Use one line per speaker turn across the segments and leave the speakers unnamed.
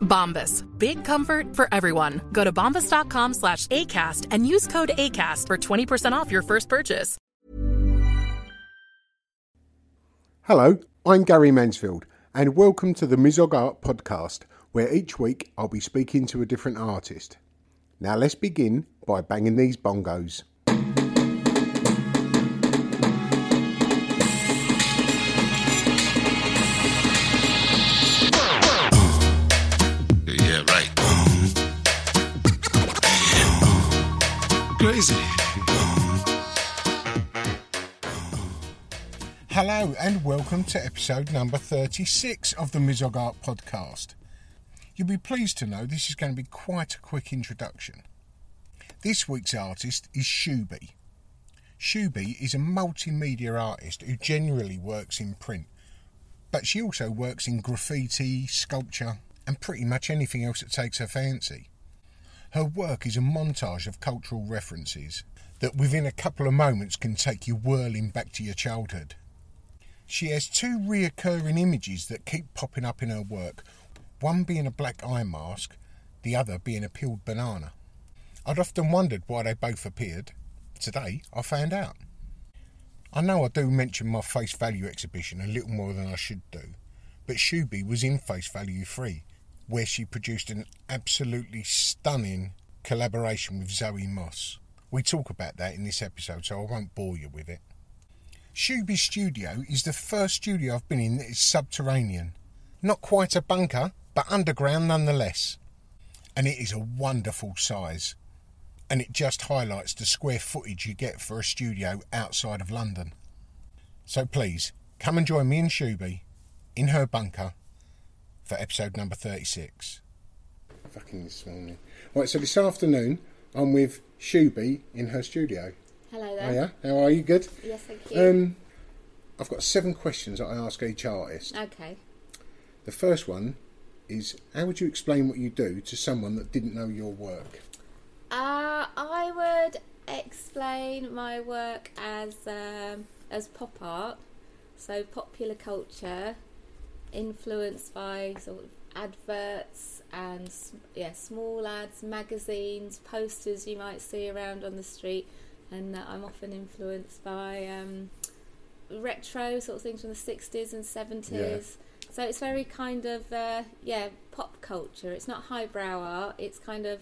Bombas. Big comfort for everyone. Go to bombas.com slash ACAST and use code ACAST for 20% off your first purchase.
Hello, I'm Gary Mansfield, and welcome to the Mizog Art Podcast, where each week I'll be speaking to a different artist. Now let's begin by banging these bongos. Hello, and welcome to episode number 36 of the Mizog Art Podcast. You'll be pleased to know this is going to be quite a quick introduction. This week's artist is Shuby. Shuby is a multimedia artist who generally works in print, but she also works in graffiti, sculpture, and pretty much anything else that takes her fancy. Her work is a montage of cultural references that within a couple of moments can take you whirling back to your childhood. She has two reoccurring images that keep popping up in her work, one being a black eye mask, the other being a peeled banana. I'd often wondered why they both appeared. Today I found out. I know I do mention my Face Value exhibition a little more than I should do, but Shuby was in Face Value 3, where she produced an absolutely stunning collaboration with Zoe Moss. We talk about that in this episode, so I won't bore you with it. Shuby's studio is the first studio I've been in that is subterranean. Not quite a bunker, but underground nonetheless. And it is a wonderful size. And it just highlights the square footage you get for a studio outside of London. So please, come and join me and Shuby in her bunker for episode number 36. Fucking this morning. Right, so this afternoon I'm with Shuby in her studio.
Hello there.
yeah, how are you? Good?
Yes, thank you.
Um, I've got seven questions that I ask each artist.
okay.
The first one is how would you explain what you do to someone that didn't know your work?
Uh, I would explain my work as um, as pop art, so popular culture, influenced by sort of adverts and yeah, small ads, magazines, posters you might see around on the street, and uh, I'm often influenced by um, retro sort of things from the 60s and 70s. So it's very kind of uh, yeah pop culture. It's not highbrow art. It's kind of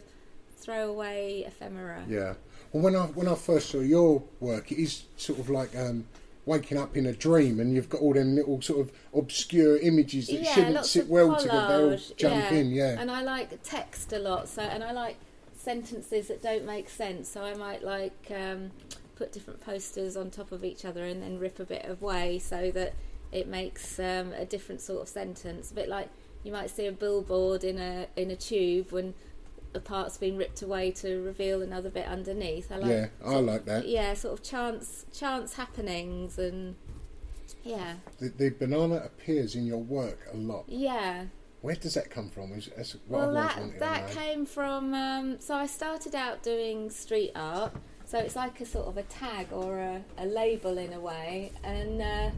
throwaway ephemera.
Yeah. Well, when I when I first saw your work, it is sort of like um, waking up in a dream, and you've got all them little sort of obscure images that shouldn't sit well together. They all
collage,
jump in, yeah.
And I like text a lot, so and I like sentences that don't make sense. So I might like um, put different posters on top of each other and then rip a bit away so that it makes um, a different sort of sentence. A bit like you might see a billboard in a in a tube when a part's been ripped away to reveal another bit underneath. I like
Yeah, I
of-
like that.
Yeah, sort of chance chance happenings and yeah,
The, the banana appears in your work a lot.
yeah.
Where does that come from? Is what
Well, that that came from. Um, so I started out doing street art. So it's like a sort of a tag or a, a label in a way. And uh,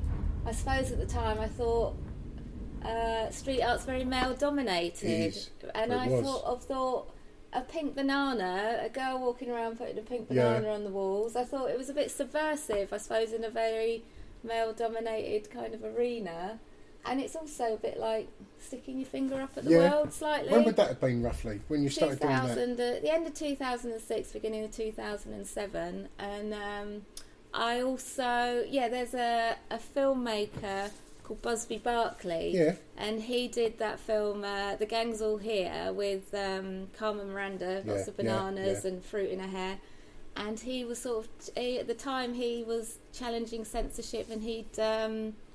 I suppose at the time I thought uh, street art's very male dominated, and
It
I
was.
thought of thought a pink banana, a girl walking around putting a pink
Yeah.
banana on the walls. I thought it was a bit subversive, I suppose, in a very male-dominated kind of arena. And it's also a bit like sticking your finger up at the
Yeah.
world slightly.
When would that have been roughly? When you started doing that?
2000, uh, the end of 2006, beginning of 2007, and um, I also yeah, there's a, a filmmaker called Busby Berkeley,
Yeah.
and he did that film uh, The Gang's All Here with um, Carmen Miranda, lots
Yeah,
of bananas
yeah.
and fruit in her hair. And he was sort of he, at the time he was challenging censorship, and he'd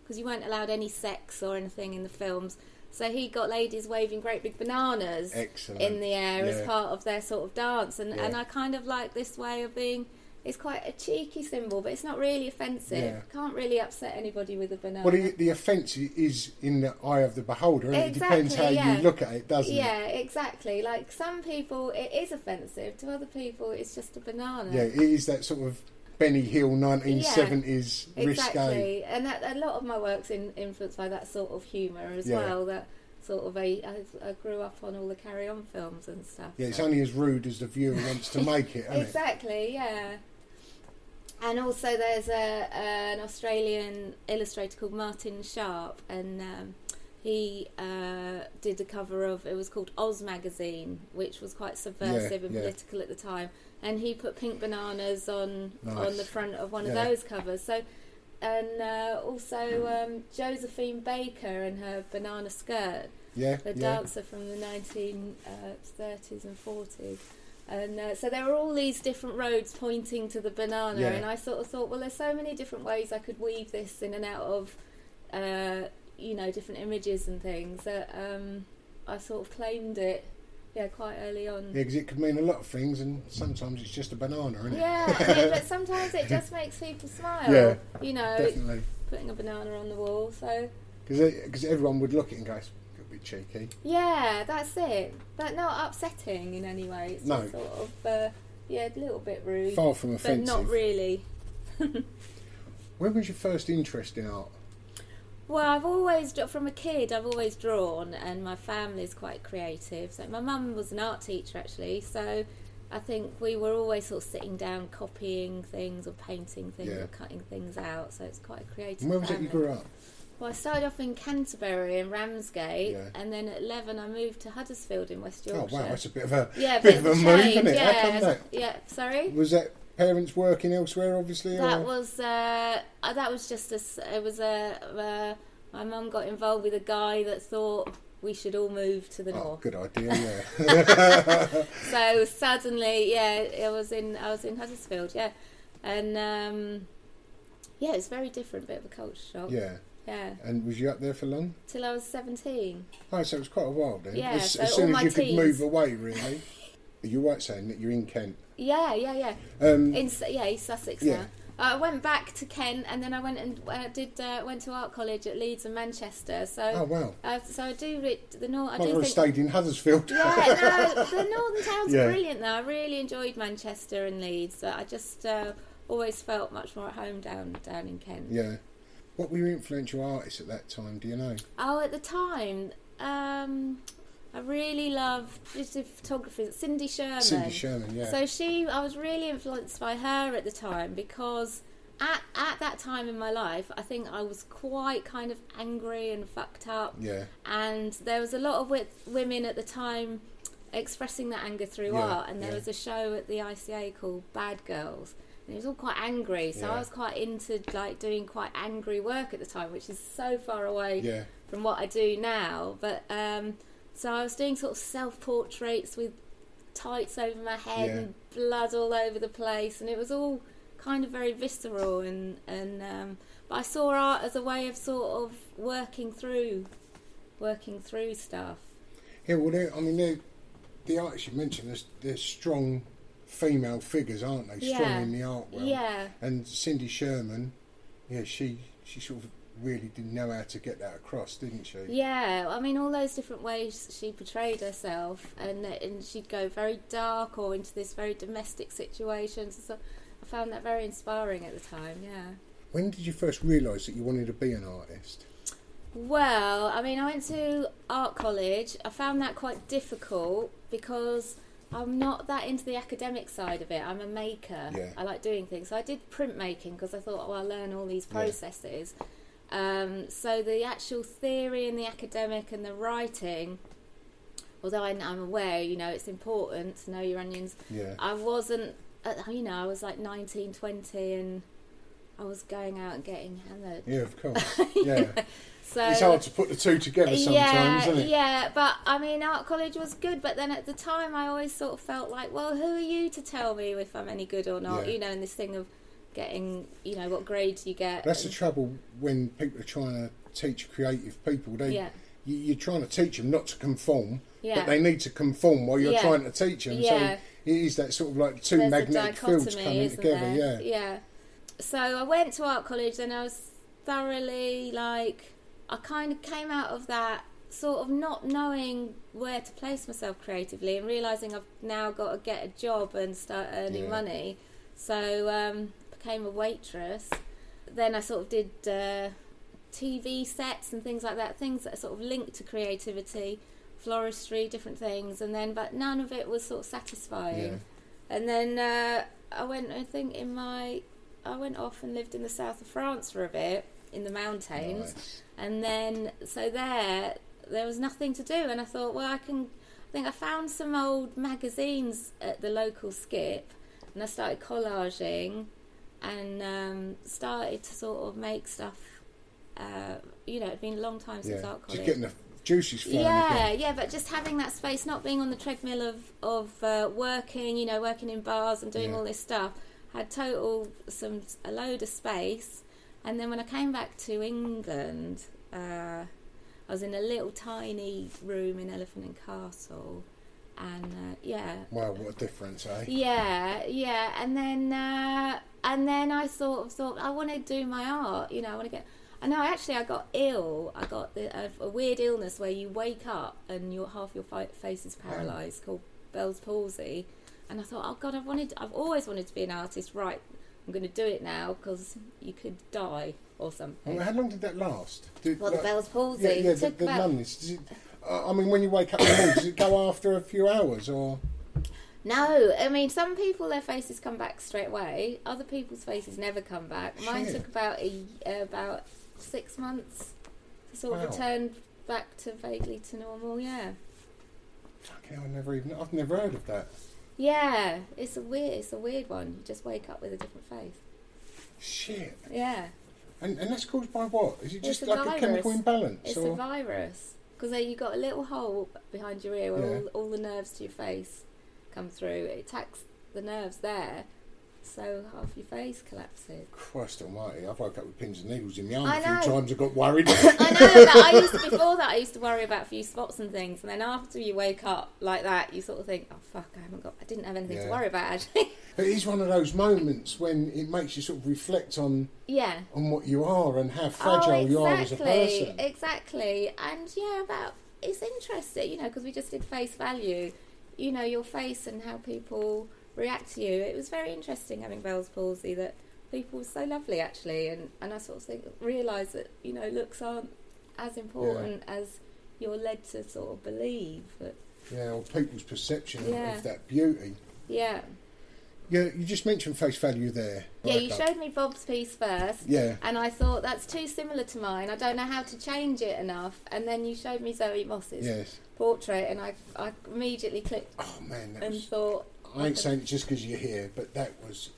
because you weren't allowed any sex or anything in the films. So he got ladies waving great big bananas
Excellent.
in the air as part of their sort of dance, and, and I kind of like this way of being. It's quite a cheeky symbol, but it's not really offensive.
Yeah.
Can't really upset anybody with a banana.
Well, the, the offence is in the eye of the beholder, and it depends how
yeah.
you look at it, doesn't
yeah,
it?
Yeah, exactly. Like some people, it is offensive. To other people, it's just a banana.
Yeah, it is that sort of Benny Hill 1970s risque.
Exactly, and that, a lot of my work's in, influenced by that sort of humour as
Yeah.
well. That sort of a, I, I grew up on all the Carry On films and stuff.
Yeah, it's only as rude as the viewer wants to make it, isn't it?
exactly, yeah. And also, there's a, an Australian illustrator called Martin Sharp, and um, he uh, did a cover of it was called Oz magazine, which was quite subversive and
yeah.
political at the time. And he put pink bananas on on the front of one
Yeah.
of those covers. So, and uh, also um, Josephine Baker and her banana skirt
Yeah,
a
yeah.
dancer from the 1930s and 40s. And uh, so there were all these different roads pointing to the banana,
Yeah.
and I sort of thought, well, there's so many different ways I could weave this in and out of, uh, you know, different images and things. That um, I sort of claimed it, yeah, quite early on.
Yeah, 'cause it could mean a lot of things, and sometimes it's just a banana, isn't it?
Yeah, yeah, but sometimes it just makes people smile.
Yeah,
you know,
Definitely.
putting a banana on the wall. So
Because everyone would look at it and go, a bit cheeky.
Yeah, that's it. But not upsetting in any way. It's
No.
just sort of, uh, yeah, a little bit rude.
Far from offensive.
but not really.
When was your first interest in art?
Well, I've always, from a kid, I've always drawn, and my family's quite creative. So my mum was an art teacher actually, so I think we were always sort of sitting down, copying things or painting things
Yeah.
or cutting things out. So it's quite a creative.
And where was it you grew up?
Well, I started off in Canterbury and Ramsgate,
Yeah.
and then at eleven I moved to Huddersfield in West Yorkshire.
Oh wow, that's a bit of a
Yeah,
bit of a move,
change,
isn't it?
Yeah,
How come that?
yeah. Sorry.
Was that parents working elsewhere, obviously?
That
or?
was uh, uh, that was just a. It was a. Uh, my mum got involved with a guy that thought we should all move to the
Oh,
north.
good idea. Yeah.
So suddenly, yeah, I was in. I was in Huddersfield, yeah, and um, yeah, it's very different. Bit of a culture shock.
yeah.
Yeah.
And was you up there for long?
Till I was seventeen.
Oh, so it was quite a while then.
Yeah,
as,
so
as soon as you could move away, really. You're right saying that you're in Kent.
Yeah, yeah, yeah.
Um,
In yeah, East Sussex
Yeah.
now. I went back to Kent, and then I went and uh, did uh, went to art college at Leeds and Manchester. So,
Oh, wow.
Uh, so I do re- the north. I do think.
stayed in Huddersfield.
Yeah, no, the northern towns
Yeah.
are brilliant. Though I really enjoyed Manchester and Leeds. I just uh, always felt much more at home down down in Kent.
yeah. What were your influential artists at that time? Do you know?
Oh, at the time, um, I really loved just the photographers. Cindy Sherman.
Cindy Sherman, yeah.
So she, I was really influenced by her at the time because at at that time in my life, I think I was quite kind of angry and fucked up.
Yeah.
And there was a lot of women at the time expressing that anger through
Yeah,
art. And there
yeah.
was a show at the ICA called Bad Girls. And it was all quite angry, so
Yeah.
I was quite into like doing quite angry work at the time, which is so far away
Yeah.
from what I do now. But um, so I was doing sort of self portraits with tights over my head
Yeah.
and blood all over the place, and it was all kind of very visceral. And and um, but I saw art as a way of sort of working through, working through stuff.
Yeah, well, I mean, the artists you mentioned, they're, they're strong female figures, aren't they? Strong
Yeah.
in the art world.
Yeah.
And Cindy Sherman, yeah, she she sort of really didn't know how to get that across, didn't she?
Yeah, I mean, all those different ways she portrayed herself, and and she'd go very dark or into this very domestic situations. So I found that very inspiring at the time. Yeah.
When did you first realise that you wanted to be an artist?
Well, I mean, I went to art college. I found that quite difficult because I'm not that into the academic side of it. I'm a maker.
Yeah.
I like doing things. So I did printmaking because I thought, well, I'll learn all these
Yeah.
Um, so the actual theory and the academic and the writing, although I, I'm aware, you know, it's important to know your onions.
Yeah.
I wasn't, uh, you know, I was like 19, 20 and I was going out and getting hammered.
Yeah, of course. Yeah.
So
it's hard to put the two together sometimes,
yeah,
isn't it?
yeah, but I mean, art college was good, but then at the time, I always sort of felt like, well, who are you to tell me if I'm any good or not?
Yeah.
You know, and this thing of getting, you know, what grades you get.
That's the trouble when people are trying to teach creative people. They,
Yeah.
you, you're trying to teach them not to conform,
Yeah.
but they need to conform while you're
Yeah.
trying to teach them.
Yeah.
So it is that sort of like two
There's
magnetic fields coming together.
there?
Yeah.
Yeah. So I went to art college, and I was thoroughly like, I kind of came out of that sort of not knowing where to place myself creatively and realizing I've now got to get a job and start earning money. So um, became a waitress. Then I sort of did uh, TV sets and things like that, things that are sort of linked to creativity, floristry, different things, and then but none of it was sort of satisfying.
Yeah.
And then uh, I went, I think, in my, I went off and lived in the south of France for a bit in the mountains,
Nice.
and then so there, there was nothing to do, and I thought, well, I can. I think I found some old magazines at the local skip, and I started collaging, and um, started to sort of make stuff. Uh, you know, it'd been a long time since
Yeah.
art college.
Just getting the juices flowing.
Yeah,
again.
yeah, but just having that space, not being on the treadmill of of uh, working, you know, working in bars and doing
Yeah.
all this stuff, had total some a load of space. And then when I came back to England, uh, I was in a little tiny room in Elephant and Castle, and uh, yeah,
Wow, what a difference, eh?
yeah, yeah, and then uh, and then I sort of thought I want to do my art. You know, I want to get. I know. Actually, I got ill. I got the, a, a weird illness where you wake up and your half your face is paralysed, called Bell's palsy. And I thought, oh God, I've wanted. I've always wanted to be an artist. Right, I'm going to do it now because you could die or something.
Well, how long did that last? Did,
Well, the Bell's palsy
Yeah, yeah the,
took
the numbness. It, uh, I mean, when you wake up in the morning, does it go after a few hours or?
No, I mean some people their faces come back straight away. Other people's faces never come back. Mine
Shit.
took about a uh, about six months to sort
Wow.
of return back to vaguely to normal. Yeah,
Fucking hell, I never even. I've never heard of that.
yeah. It's a weird. It's a weird one. You just wake up with a different face.
Shit.
Yeah,
And and that's caused by what? Is it
It's
just
a
like a chemical imbalance?
it's
or?
a virus because you got a little hole behind your ear where
Yeah.
all, all the nerves to your face come through. It attacks the nerves there, so half your face collapses.
Christ Almighty! I've woke up with pins and needles in my arm
I
a few
know.
times. I got worried.
I know that I used to, before that I used to worry about a few spots and things, and then after you wake up like that, you sort of think, "Oh fuck, I haven't got, I didn't have anything
Yeah.
to worry about actually."
But it is one of those moments when it makes you sort of reflect on
yeah.
on what you are and how fragile
oh,
you are as a person.
exactly, and yeah, about it's interesting, you know, because we just did face value, you know, your face and how people react to you. It was very interesting having Bell's palsy that people were so lovely actually, and and I sort of think realise that you know looks aren't as important as you're led to sort of believe. But
Yeah, or people's perception of-
Yeah.
of that beauty.
yeah.
Yeah, you just mentioned face value there.
Yeah, you showed me Bob's piece first.
Yeah.
And I thought that's too similar to mine. I don't know how to change it enough. And then you showed me Zoe Moss's
Yes.
portrait, and I, I immediately clicked
Oh man, that
and
was.
thought,
I ain't saying it just because you're here, but that was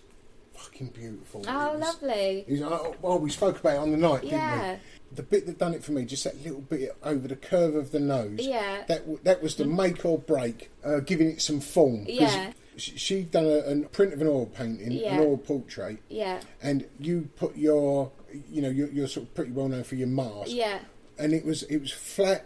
fucking beautiful.
oh,
was-
lovely.
was- oh, well, we spoke about it on the night,
Yeah.
didn't we? The bit that done it for me, just that little bit over the curve of the nose.
Yeah.
That w- that was the make or break, uh, giving it some form.
Yeah.
Sh- She'd done a, a print of an oil painting,
Yeah.
an oil portrait,
Yeah.
and you put your, you know, you're, you're sort of pretty well known for your mask.
Yeah.
And it was it was flat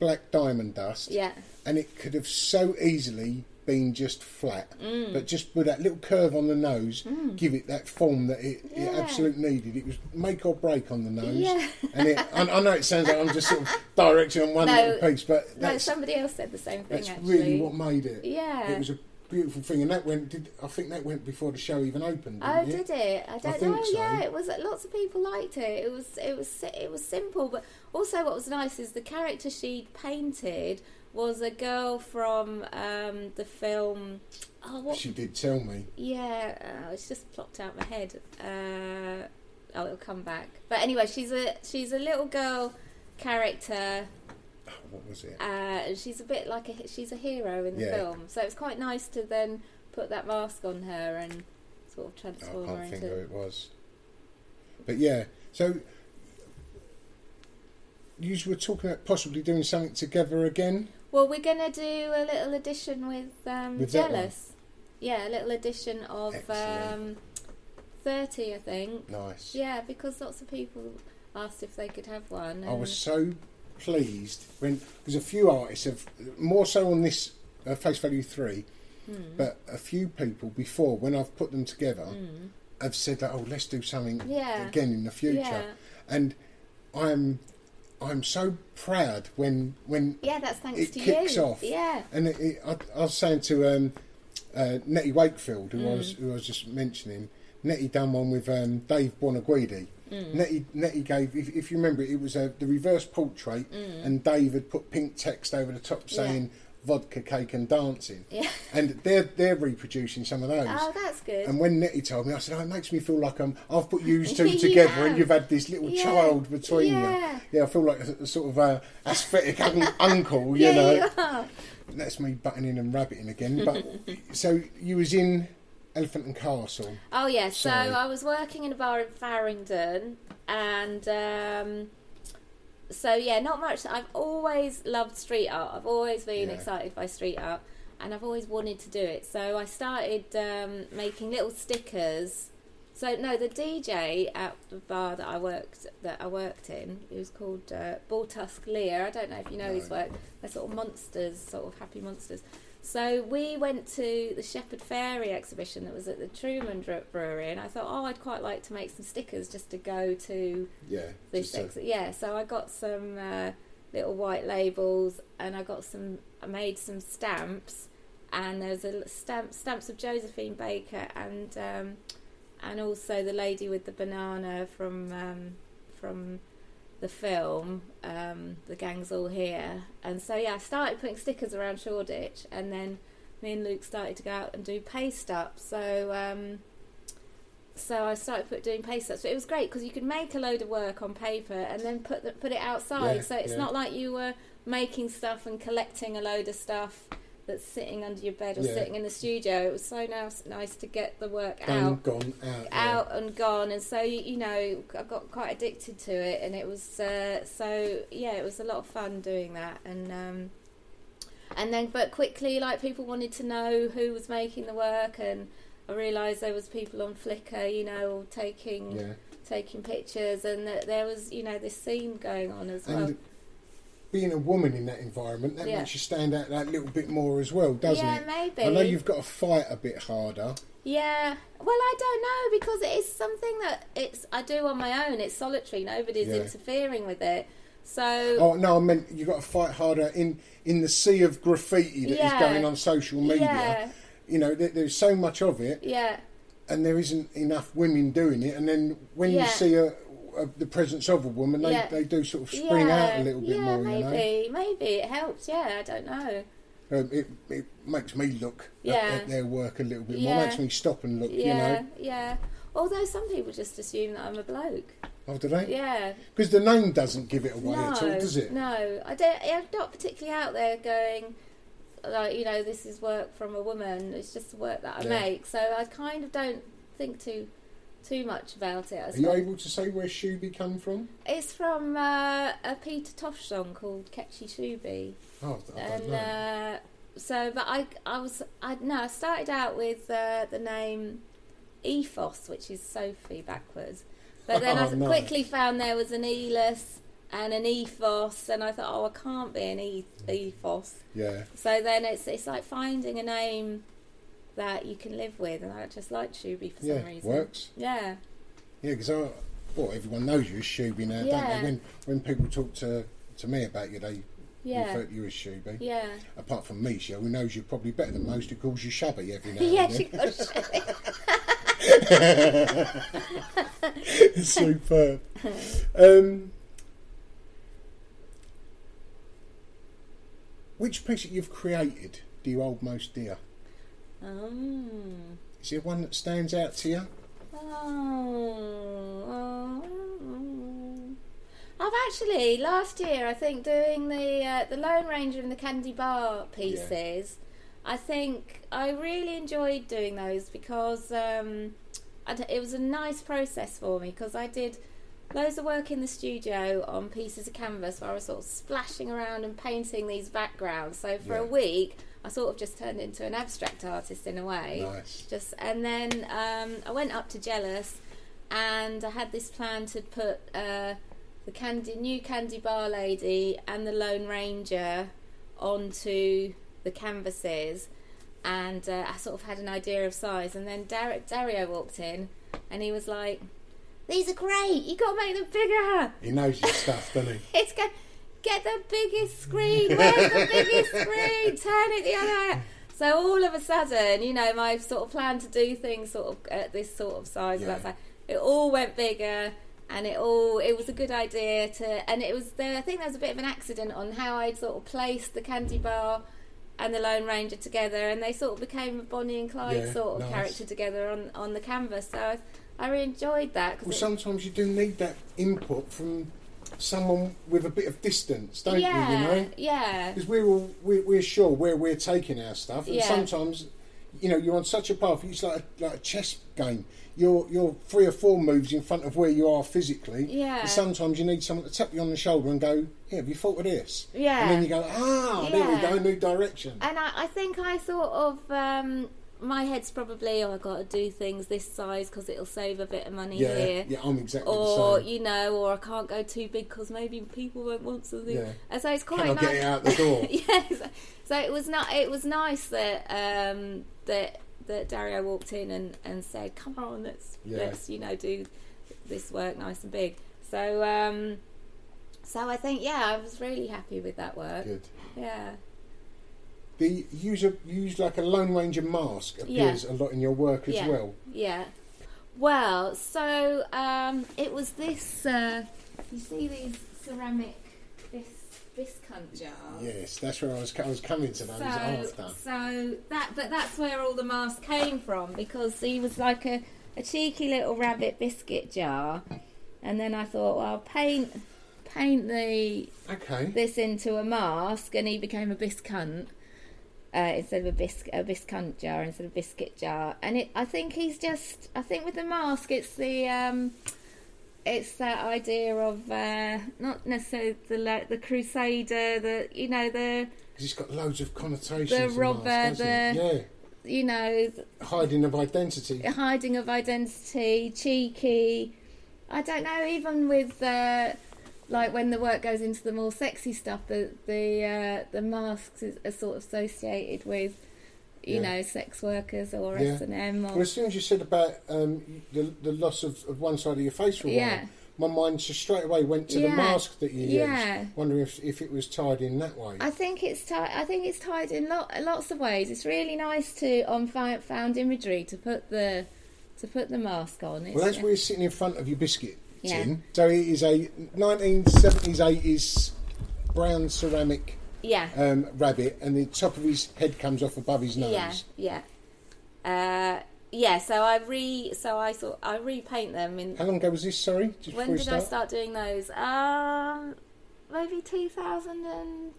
black diamond dust.
Yeah.
And it could have so easily been just flat,
Mm.
but just with that little curve on the nose, give it that form that it, it absolutely needed. It was make or break on the nose.
Yeah.
and it, I, I know it sounds like I'm just sort of directing on one
No,
little piece, but
No, somebody else said the same thing,
that's
actually.
really what made it.
Yeah.
it was a beautiful thing, and that went. Did I think that went before the show even opened?
Oh,
it?
did it? I don't
think
know.
so.
Yeah, it was. Lots of people liked it. It was. It was. It was simple, but also what was nice is the character she'd painted was a girl from um, the film. Oh, what?
She did tell me.
Yeah, uh, it's just plopped out my head. Uh, oh, it'll come back. But anyway, she's a she's a little girl character.
Oh, what was it?
Uh, and she's a bit like a she's a hero in the
Yeah.
film. So it's quite nice to then put that mask on her and sort of
I
transform her
can't think who it was. But yeah, so you were talking about possibly doing something together again.
Well, we're gonna do a little edition with, um,
With?
Jealous. Yeah, a little edition of um, thirty, I think.
Nice.
Yeah, because lots of people asked if they could have one.
I was so pleased when because a few artists have more so on this uh, Face Value Three,
Hmm.
but a few people before when I've put them together have said that oh let's do something
Yeah.
again in the future,
Yeah.
and I'm I'm so proud when when
Yeah, that's thanks
it
to
kicks
you.
off.
Yeah.
And it, it, I, I was saying to um, uh, Nettie Wakefield, who, I
Mm.
was, who I was just mentioning, Nettie done one with um, Dave Buonaguidi.
Mm.
Nettie, Nettie gave, if, if you remember, it was uh, the reverse portrait, and Dave had put pink text over the top saying vodka, cake, and dancing.
Yeah.
And they're they're reproducing some of those.
Oh, that's good.
And when Nettie told me, I said, "Oh, it makes me feel like I'm, I've put you two together, and you've had this little
Yeah.
child between
Yeah.
you." Yeah, I feel like a, a sort of uh, aesthetic un- uncle, you
yeah,
know.
you are.
That's me butting in and rabbiting again. But so you was in Elephant and Castle.
Oh yeah, so
Sorry.
I was working in a bar in Farringdon, and um, so yeah, not much. I've always loved street art. I've always been
Yeah.
excited by street art, and I've always wanted to do it. So I started um, making little stickers. So no, the DJ at the bar that I worked that I worked in, it was called uh, Tusk Lear. I don't know if you know his
No.
work. They're sort of monsters, sort of happy monsters. So we went to the Shepard Fairey exhibition that was at the Truman Brewery, and I thought, oh, I'd quite like to make some stickers just to go to
Yeah.
this. Ex- yeah, so I got some uh, little white labels, and I got some. I made some stamps, and there's a stamp stamps of Josephine Baker, and um, and also the lady with the banana from um, from the film, um, The Gang's All Here. And so, yeah, I started putting stickers around Shoreditch, and then me and Luke started to go out and do paste up. So, um, so I started put, doing paste ups. But it was great because you could make a load of work on paper and then put the, put it outside.
Yeah,
so it's
yeah.
not like you were making stuff and collecting a load of stuff that's sitting under your bed or
Yeah.
sitting in the studio. It was so nice, nice to get the work out
gone, out.
out and gone and so you, know I got quite addicted to it and it was uh, so yeah it was a lot of fun doing that and um, and then but quickly like people wanted to know who was making the work and I realised there was people on Flickr you know taking
Yeah.
taking pictures and that there was you know this scene going on as well
And being a woman in that environment, that
Yeah.
makes you stand out that little bit more as well, doesn't
Yeah,
it?
maybe.
I know you've got to fight a bit harder.
Yeah. Well, I don't know because it is something that it's I do on my own. It's solitary. Nobody's
Yeah.
interfering with it. So
Oh no, I meant you've got to fight harder in in the sea of graffiti that is
Yeah.
going on social media. You know, there, there's so much of it,
yeah.
and there isn't enough women doing it. And then when you see a, a, the presence of a woman, they,
Yeah.
they do sort of spring
yeah.
out a little bit
yeah,
more.
maybe,
You know,
maybe it helps. Yeah, I don't know.
um, it it makes me look at-
Yeah.
at, their work a little bit more. Makes me stop and look.
Yeah,
You know,
yeah. Although some people just assume that I'm a bloke.
oh, do they?
Yeah.
Because the name doesn't give it away
no,
at all, does it?
No, I don't. I'm not particularly out there going like you know this is work from a woman. It's just the work that I make. So I kind of don't think too too much about it. I
Are you
suppose.
able to say where Shuby come from?
It's from uh, a Peter Tosh song called Ketchy Shuby.
Oh, I don't
and
know.
uh, so, but I, I was, I no, I started out with uh, the name Ethos, which is Sophie backwards, but then I
Oh, nice.
quickly found there was an Elis and an Ethos, and I thought, oh, I can't be an e- Ethos.
yeah.
So then it's it's like finding a name that you can live with, and I just like Shuby for
Yeah,
some reason.
It works.
Yeah,
Yeah, because I, well, everyone knows you as Shuby now, don't
Yeah.
they? When when people talk to to me about you, they
yeah,
refer to you as Shuby.
yeah.
Apart from Misha, who knows you probably better than most, who calls you Shubby every now
Yeah,
and
she
then.
got
Superb. um, Which piece that you've created do you hold most dear?
Um,
Is there one that stands out to you?
oh, oh, I've actually last year I think doing the uh, the Lone Ranger and the Candy Bar pieces. I think I really enjoyed doing those because um, it was a nice process for me because I did loads of work in the studio on pieces of canvas where I was sort of splashing around and painting these backgrounds. So for a week, I sort of just turned into an abstract artist in a way.
Nice.
Just and then um, I went up to Jealous, and I had this plan to put uh, the candy new candy bar lady and the Lone Ranger onto the canvases, and uh, I sort of had an idea of size. And then Dar- Dario walked in, and he was like, "These are great. You got to make them bigger."
He knows his stuff, doesn't he?
It's go- get the biggest screen. Where's the biggest screen? Turn it the other way. So all of a sudden, you know, my sort of plan to do things sort of at this sort of size,
Yeah.
that size, it all went bigger, and it all it was a good idea to, and it was there. I think there was a bit of an accident on how I'd sort of placed the candy bar and the Lone Ranger together, and they sort of became a Bonnie and Clyde
Yeah,
sort of
nice.
character together on on the canvas. So I, I really enjoyed that. 'cause
Well,
it-
sometimes you do need that input from someone with a bit of distance, don't
yeah,
you? You know,
yeah.
because we're all we're, we're sure where we're taking our stuff, and
Yeah.
sometimes, you know, you're on such a path. It's like a, like a chess game. You're you're three or four moves in front of where you are physically.
Yeah.
And sometimes you need someone to tap you on the shoulder and go, "Yeah, have you thought of this?"
Yeah.
And then you go, "Ah, there we go, new direction."
And I, I think I sort of um, my head's probably oh I got to do things this size because it'll save a bit of money
yeah,
here.
yeah, I'm exactly
Or
the same.
Or, you know, or I can't go too big because maybe people won't want something.
Yeah.
And so it's quite
Can I
nice.
get it out the door?
yes. So it was not. It was nice that um, that that Dario walked in and, and said, "Come on, let's
Yeah.
let's you know do this work nice and big." So um, so I think yeah, I was really happy with that work.
Good.
Yeah.
The use a use like a Lone Ranger mask appears a lot in your work as
yeah.
well.
Yeah. Well, so um, it was this. Uh, you see these ceramic bis biscuit jars.
Yes, that's where I was. I was coming to that.
So,
after.
so that, but that's where all the masks came from because he was like a, a cheeky little rabbit biscuit jar, and then I thought, well, I'll paint paint the
Okay.
this into a mask, and he became a biscunt. Uh, instead of a bisc a biscuit jar instead of biscuit jar, and it I think he's just I think with the mask it's the um, it's that idea of uh, not necessarily the le- the crusader the you know the
'Cause it's got loads of connotations.
The robber,
it?
the- you know
yeah, hiding of identity.
hiding of identity, cheeky. I don't know. Even with uh, like when the work goes into the more sexy stuff, the the uh, the masks is, are sort of associated with you
Yeah.
know sex workers or. S and M
Well, as soon as you said about um, the the loss of, of one side of your face for a
Yeah.
while, my mind just straight away went to
Yeah.
the mask that you
Yeah.
used, wondering if if it was tied in that way.
I think it's tied. I think it's tied in lot, lots of ways. It's really nice to on found imagery to put the to put the mask on. It's,
well, as we're sitting in front of your biscuit
Yeah.
tin, so it is a 1970s 80s brown ceramic
yeah.
um, rabbit, and the top of his head comes off above his nose.
Yeah, yeah, uh, yeah. So I re, so I thought I repaint them in.
How long ago was this? Sorry, just
When did I start doing those? Um, maybe 2010.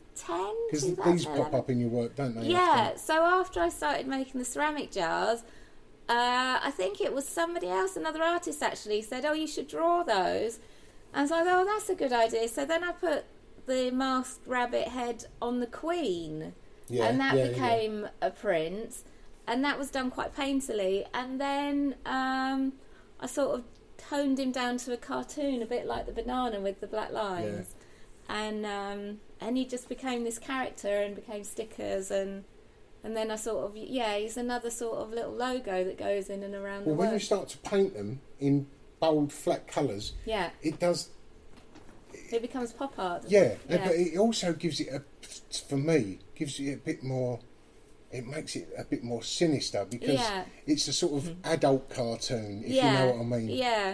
Because these pop up in your work, don't they?
Yeah. So after I started making the ceramic jars, uh, I think it was somebody else, another artist actually, said, "Oh, you should draw those." And so I thought, "Oh, that's a good idea." So then I put the masked rabbit head on the queen,
Yeah,
and that
yeah, yeah.
became a print, and that was done quite painterly. And then um, I sort of toned him down to a cartoon, a bit like the banana with the black lines, and um, and he just became this character and became stickers and. And then I sort of, yeah, he's another sort of little logo that goes in and around
Well,
the
when you start to paint them in bold, flat colours,
Yeah,
it does.
it becomes pop art. doesn't
Yeah, but it also gives it a, for me, gives it a bit more. It makes it a bit more sinister because
Yeah.
it's a sort of mm-hmm. adult cartoon, if
yeah,
you know what I mean.
Yeah,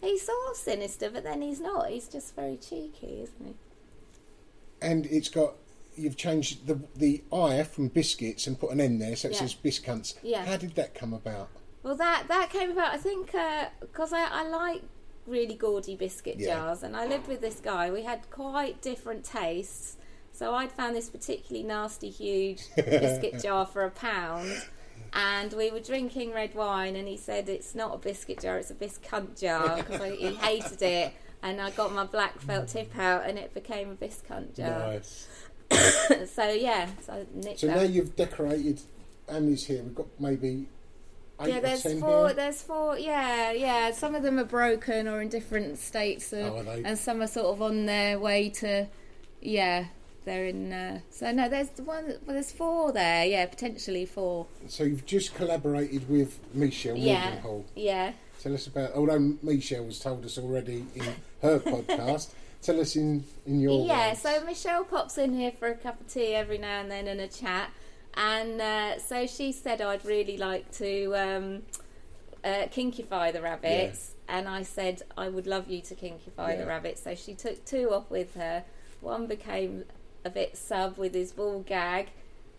he's sort of sinister, but then he's not. He's just very cheeky, isn't he?
And it's got you've changed the the I from biscuits and put an N there, so it
Yeah.
says biscunts.
Yeah.
How did that come about?
Well, that that came about. I think uh, because I, I like really gaudy biscuit
Yeah.
jars, and I lived with this guy. We had quite different tastes. So I'd found this particularly nasty, huge biscuit jar for a pound, and we were drinking red wine, and he said it's not a biscuit jar, it's a biscunt jar because he hated it. And I got my black felt tip out, and it became a biscunt jar.
Nice.
so yeah, so I
So
that.
now you've decorated. Emmy's here. We've got maybe eight
yeah, there's four.
here.
There's four. Yeah, yeah. Some of them are broken or in different states, of,
Oh,
and some are sort of on their way to. Yeah, they're in. Uh, so no, there's the one. Well, there's four there. Yeah, potentially four.
So you've just collaborated with Michelle
Yeah, yeah.
Tell us about. Although Michelle has told us already in her podcast. Tell us in in your
Yeah,
words.
so Michelle pops in here for a cup of tea every now and then and a chat. And uh, so she said I'd really like to um, uh, kinkify the rabbits. And I said I would love you to kinkify
Yeah.
the rabbits. So she took two off with her. One became a bit sub with his ball gag.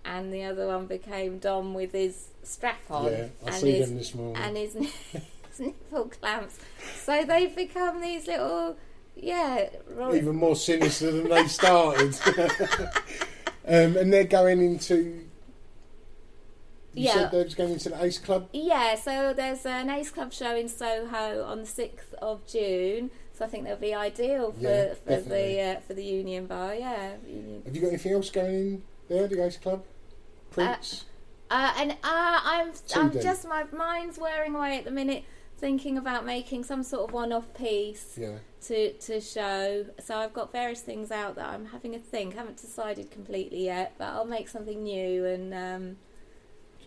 And the other one became Dom with his strap on.
Yeah, I
and
see
his,
them this morning.
And his, his nipple clamps. So they've become these little, yeah. ro-
even more sinister than they started. um, and they're going into. You
Yeah.
said they was going into the Ace Club.
Yeah, so there's an Ace Club show in Soho on the sixth of June. So I think that'll be ideal for,
Yeah,
for the uh, for the Union Bar. Yeah, Union.
Have you got anything else going in there? The Ace Club, Prince.
Uh, and uh, I'm I'm just my mind's wearing away at the minute, thinking about making some sort of one-off piece
yeah.
to to show. So I've got various things out that I'm having a think. haven't decided completely yet, but I'll make something new and. Um,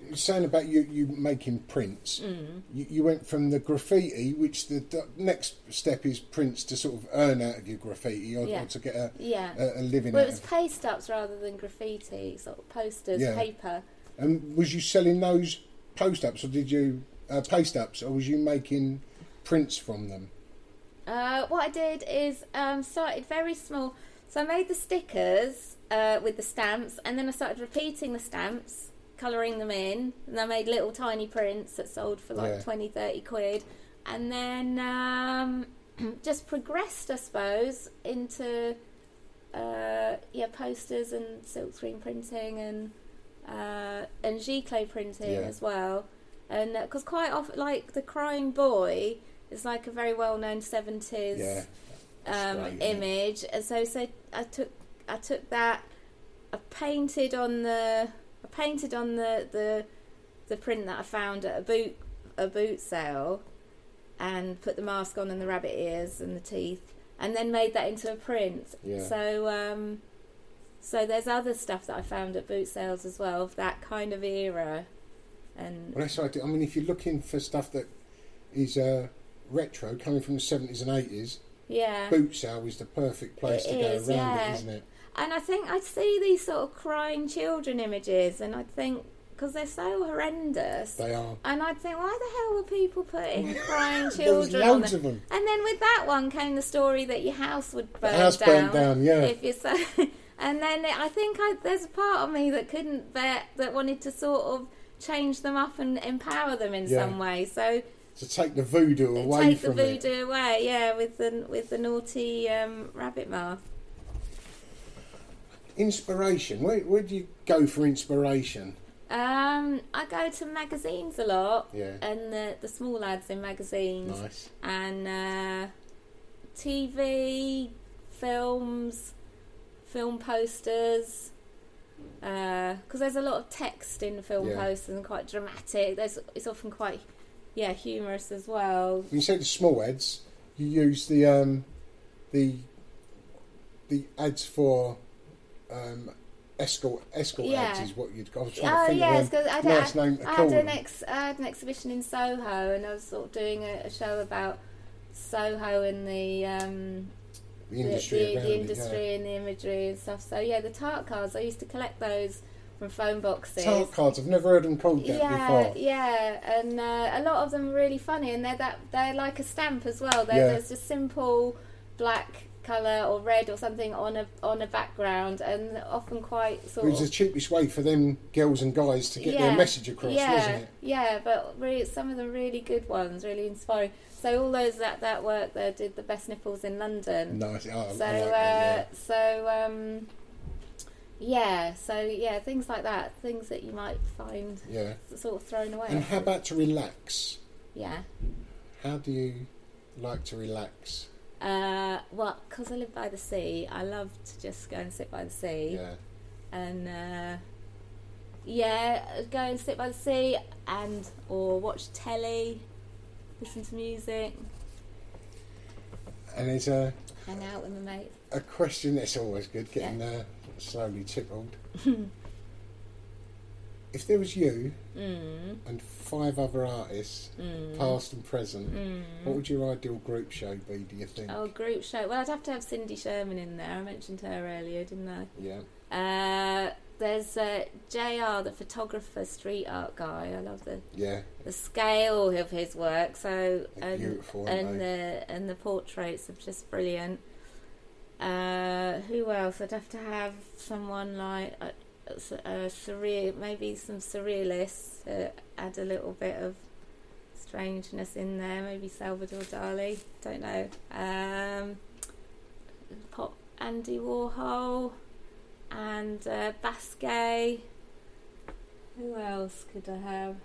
You're saying about you you making prints.
Mm.
You, you went from the graffiti, which the, the next step is prints to sort of earn out of your graffiti or,
Yeah.
or to get a,
yeah.
a, a living
well, it was
of.
paste ups rather than graffiti, sort of posters,
Yeah.
paper.
And was you selling those post ups or did you uh, paste ups or was you making prints from them?
Uh, what I did is um, started very small. So I made the stickers uh, with the stamps, and then I started repeating the stamps, colouring them in, and I made little tiny prints that sold for like
Yeah.
twenty, thirty 20, 30 quid. And then um, just progressed, I suppose, into uh, yeah posters and silkscreen printing and uh, and giclée printing
Yeah.
as well. And because quite often, like the crying boy is like a very well-known seventies
Yeah.
um,
isn't
image, and so so I took I took that, I painted on the I painted on the the the print that I found at a boot a boot sale, and put the mask on and the rabbit ears and the teeth, and then made that into a print.
Yeah.
So um, so there's other stuff that I found at boot sales as well of that kind of era, and
Well, that's right. I do. I mean, if you're looking for stuff that is uh, retro, coming from the 70s and 80s,
yeah.
boot sale is the perfect place
It
to go around
yeah.
it, isn't it?
And I think I'd see these sort of crying children images, and I'd think because they're so horrendous,
They are.
and I'd think, why the hell were people putting crying
There
children on
loads
there?
of them.
And then with that one came the story that your house would burn
house
down.
burnt down, yeah.
If you so, and then it, I think I, there's a part of me that couldn't bear that wanted to sort of change them up and empower them in
Yeah.
some way. So
To take the voodoo away
take the
from it.
voodoo away, yeah, with the with the naughty um, rabbit mask.
Inspiration. Where, where do you go for inspiration?
Um, I go to magazines a lot,
Yeah.
and the the small ads in magazines,
Nice.
and uh, TV, films, film posters. Because there's a lot of text in film
Yeah.
posters and quite dramatic. There's it's often quite yeah humorous as well.
When you say the small ads, you use the um, the the ads for um, escort escort
Yeah.
ads is what you'd. Got. I was trying to
Oh
think
yes,
of
because
a
I,
nice
had-
name to
I had an ex, I had an exhibition in Soho, and I was sort of doing a, a show about Soho and the um,
the industry
the, the
it,
industry and the imagery and stuff. So yeah, the tart cards. I used to collect those from phone boxes.
Tart cards. I've never heard them called that
yeah,
before.
yeah, and uh, a lot of them are really funny, and they're that they're like a stamp as well. They're,
Yeah.
There's just simple black colour or red or something on a on a background, and often quite sort.
Of It was the cheapest way for them girls and guys to get their message across,
yeah,
wasn't it?
Yeah, but really, some of the really good ones, really inspiring. So all those that that work there did the best nipples in London.
Nice. Oh,
So
like
uh,
that,
so um, yeah, so yeah, things like that, things that you might find
yeah. yeah.
sort of thrown away.
And how about to relax?
yeah.
How do you like to relax?
Uh, well, because I live by the sea, I love to just go and sit by the sea.
Yeah.
and uh, yeah, go and sit by the sea and or watch telly, listen to music,
And there's a,
hang out with my mates.
a question that's always good, getting uh, slowly tickled. if there was you
Mm.
and five other artists, past and present, what would your ideal group show be, do you think?
Oh, group show. Well, I'd have to have Cindy Sherman in there. I mentioned her earlier, didn't I?
Yeah.
Uh, there's uh, JR, the photographer, street art guy. I love the
Yeah.
the scale of his work. So
They're
and
beautiful,
and the and the portraits are just brilliant. Uh, who else? I'd have to have someone like s- uh, surreal, maybe some surrealists to add a little bit of strangeness in there. Maybe Salvador Dali. Don't know. Um, pop Andy Warhol and uh. Who else could I have?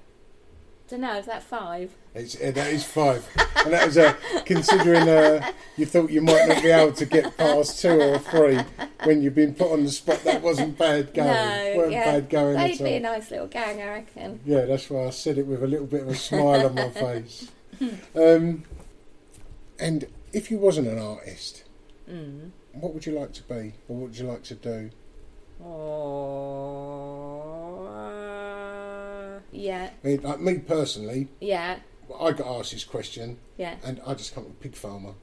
Don't know. Is that five?
It's, uh, that is five. and that was uh, considering uh, you thought you might not be able to get past two or three when you've been put on the spot. That wasn't bad going.
No,
weren't
yeah.
bad going
They'd
at all.
be a nice little gang, I reckon.
Yeah, that's why I said it with a little bit of a smile on my face. Um, and if you wasn't an artist,
Mm.
what would you like to be, or what would you like to do?
Oh, yeah,
I mean, like me personally,
yeah,
I got asked this question,
yeah.
and I just come from a pig farmer.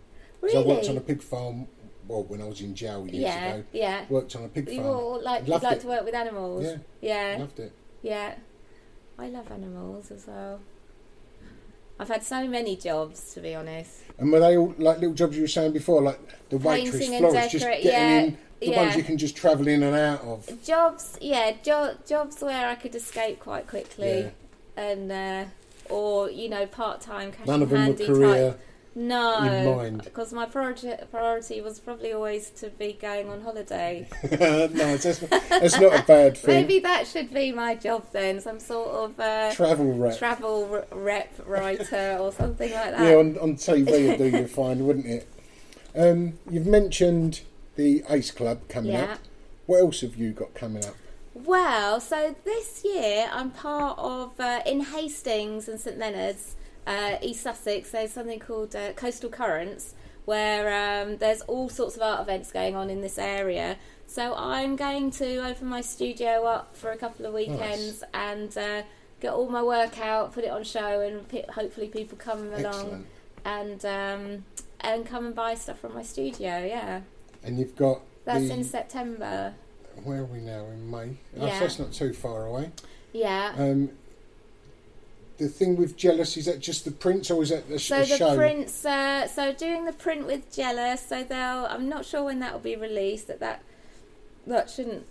'Cause
Really?
I worked on a pig farm. Well, when I was in jail years
yeah,
ago,
yeah.
worked on a pig
You
farm.
all like you'd
Loved
like
it.
to work with animals.
Yeah.
yeah,
Loved it.
yeah. I love animals as well. I've had so many jobs, to be honest.
And were they all like little jobs you were saying before, like the waitress,
Painting and
florist, just getting
yeah,
in the ones you can just travel in and out of?
Jobs, yeah, jo- jobs where I could escape quite quickly, and uh, or you know, part time cash
None of them were
handy
career.
type. No, because my priority priority was probably always to be going on holiday.
no, that's not, that's not a bad thing.
Maybe that should be my job then, some sort of uh,
Travel rep.
travel rep writer or something like that.
yeah, on, on TV do you fine, wouldn't it? Um, you've mentioned the Ace Club coming
Yeah.
up. What else have you got coming up?
Well, so this year I'm part of uh, in Hastings and St Leonard's, uh, East Sussex. There's something called uh, Coastal Currents, where um, there's all sorts of art events going on in this area. So I'm going to open my studio up for a couple of weekends and uh, get all my work out, put it on show, and pe- hopefully people come along
Excellent.
and um, and come and buy stuff from my studio. Yeah,
And you've got
that's
the,
in September.
where are we now in May? Oh,
Yeah.
that's not too far away.
Yeah.
Um, the thing with Jealous is that just the prints, or is that the, sh-
So the
show?
prints, uh, so doing the print with Jealous, so they'll. I'm not sure when that will be released. That that that shouldn't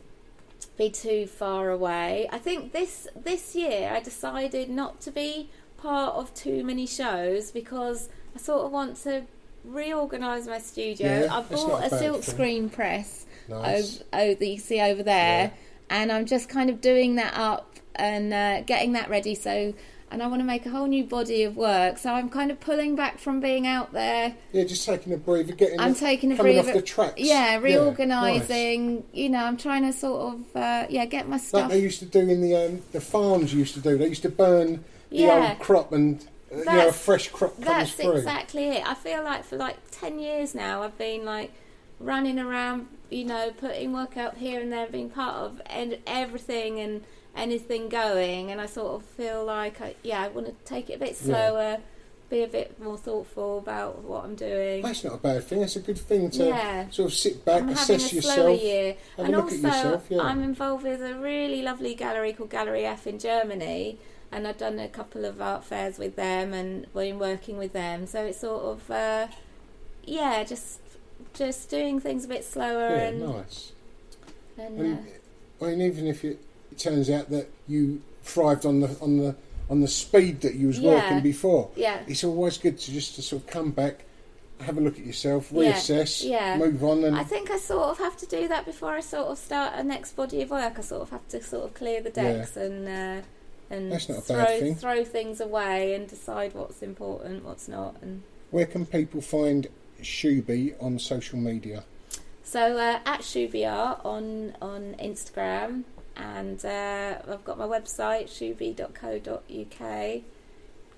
be too far away. I think this this year I decided not to be part of too many shows because I sort of want to reorganise my studio.
Yeah,
I bought
a
a silk
thing.
screen press
Nice.
oh, oh, that you see over there,
Yeah.
and I'm just kind of doing that up and uh, getting that ready. So, and I want to make a whole new body of work. So I'm kind of pulling back from being out there.
Yeah, just taking a breather, getting.
I'm taking a breather.
off the tracks.
Yeah,
nice.
reorganising. You know, I'm trying to sort of uh, yeah get my
Like
stuff.
they used to do in the um, the farms used to do. They used to burn the
Yeah.
old crop and you know a
That's-
fresh crop comes
That's
through.
exactly it. I feel like for like ten years now, I've been like running around, you know, putting work out here and there, being part of and everything and anything going, and I sort of feel like, I, yeah, I want to take it a bit
Yeah.
slower, be a bit more thoughtful about what I'm doing.
That's not a bad thing. That's a good thing to
Yeah.
sort of sit back,
I'm
assess yourself.
year,
have a
and
look
also
at yourself, yeah.
I'm involved with a really lovely gallery called Gallery F in Germany, and I've done a couple of art fairs with them and been working with them. So it's sort of, uh, yeah, just just doing things a bit slower
Yeah,
and,
nice.
and
And
uh,
I mean, even if it, it turns out that you thrived on the on the on the speed that you was
Yeah.
working before,
yeah,
it's always good to just to sort of come back, have a look at yourself,
Yeah,
reassess,
yeah.
move on, and
I think I sort of have to do that before I sort of start a next body of work. I sort of have to sort of clear the decks and uh, and
That's not a
throw
thing.
throw things away and decide what's important, what's not, and
where can people find Shuby on social media?
So uh, at Art on on Instagram, and uh, I've got my website shuby.co.uk,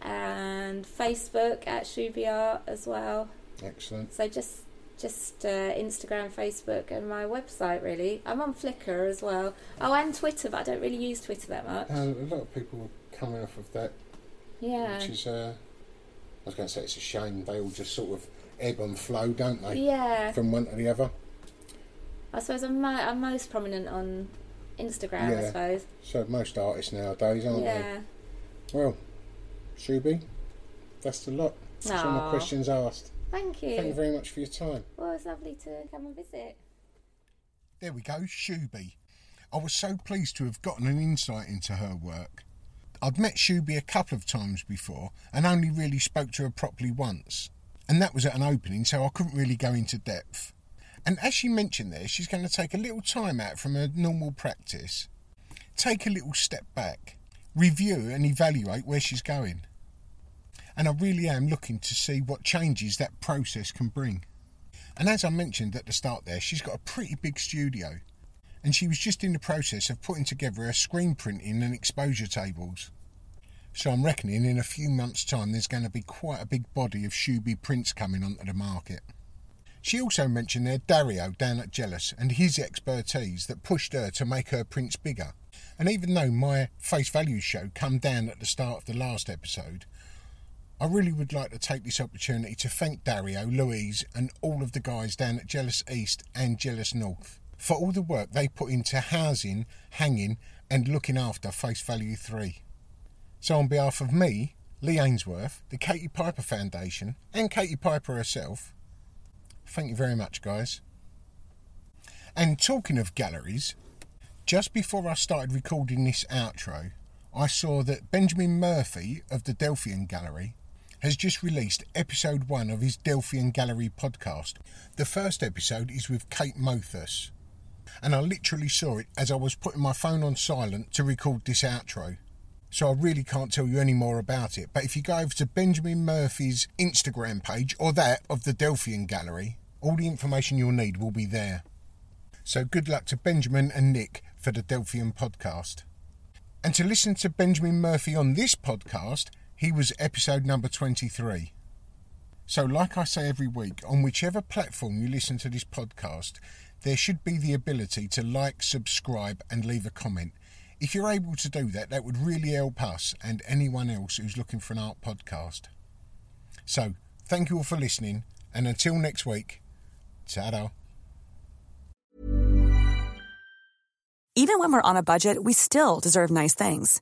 and Facebook at Shuby Art as well.
Excellent.
So just just uh, Instagram, Facebook, and my website really. I'm on Flickr as well. Oh, and Twitter, but I don't really use Twitter that much.
Uh, a lot of people are coming off of that,
yeah,
which is, uh, I was going to say it's a shame. They all just sort of ebb and flow, don't they?
yeah.
From one to the other.
I suppose I'm, mo- I'm most prominent on Instagram. I suppose.
So most artists nowadays, aren't
Yeah.
they? Well, Shuby, that's a lot. That's all my questions asked.
Thank you.
Thank you very much for your time.
Well, it's lovely to come and visit.
There we go, Shuby. I was so pleased to have gotten an insight into her work. I'd met Shuby a couple of times before and only really spoke to her properly once. And that was at an opening, so I couldn't really go into depth. And as she mentioned there, she's going to take a little time out from her normal practice, take a little step back, review and evaluate where she's going. And I really am looking to see what changes that process can bring. And as I mentioned at the start there, she's got a pretty big studio. And she was just in the process of putting together her screen printing and exposure tables. So I'm reckoning in a few months' time there's going to be quite a big body of Shuby prints coming onto the market. She also mentioned there Dario down at Jealous and his expertise that pushed her to make her prints bigger. And even though my face value show come down at the start of the last episode, I really would like to take this opportunity to thank Dario, Louise, and all of the guys down at Jealous East and Jealous North for all the work they put into housing, hanging, and looking after Face Value 3. So, on behalf of me, Lee Ainsworth, the Katie Piper Foundation, and Katie Piper herself, thank you very much, guys. And talking of galleries, just before I started recording this outro, I saw that Benjamin Murphy of the Delphian Gallery has just released episode one of his Delphian Gallery podcast. The first episode is with Kate Mothus, and I literally saw it as I was putting my phone on silent to record this outro. So I really can't tell you any more about it. But if you go over to Benjamin Murphy's Instagram page or that of the Delphian Gallery, all the information you'll need will be there. So good luck to Benjamin and Nick for the Delphian podcast. And to listen to Benjamin Murphy on this podcast, he was episode number 23. So, like I say every week, on whichever platform you listen to this podcast, there should be the ability to like, subscribe, and leave a comment. If you're able to do that, that would really help us and anyone else who's looking for an art podcast. So, thank you all for listening, and until next week, ta
Even when we're on a budget, we still deserve nice things.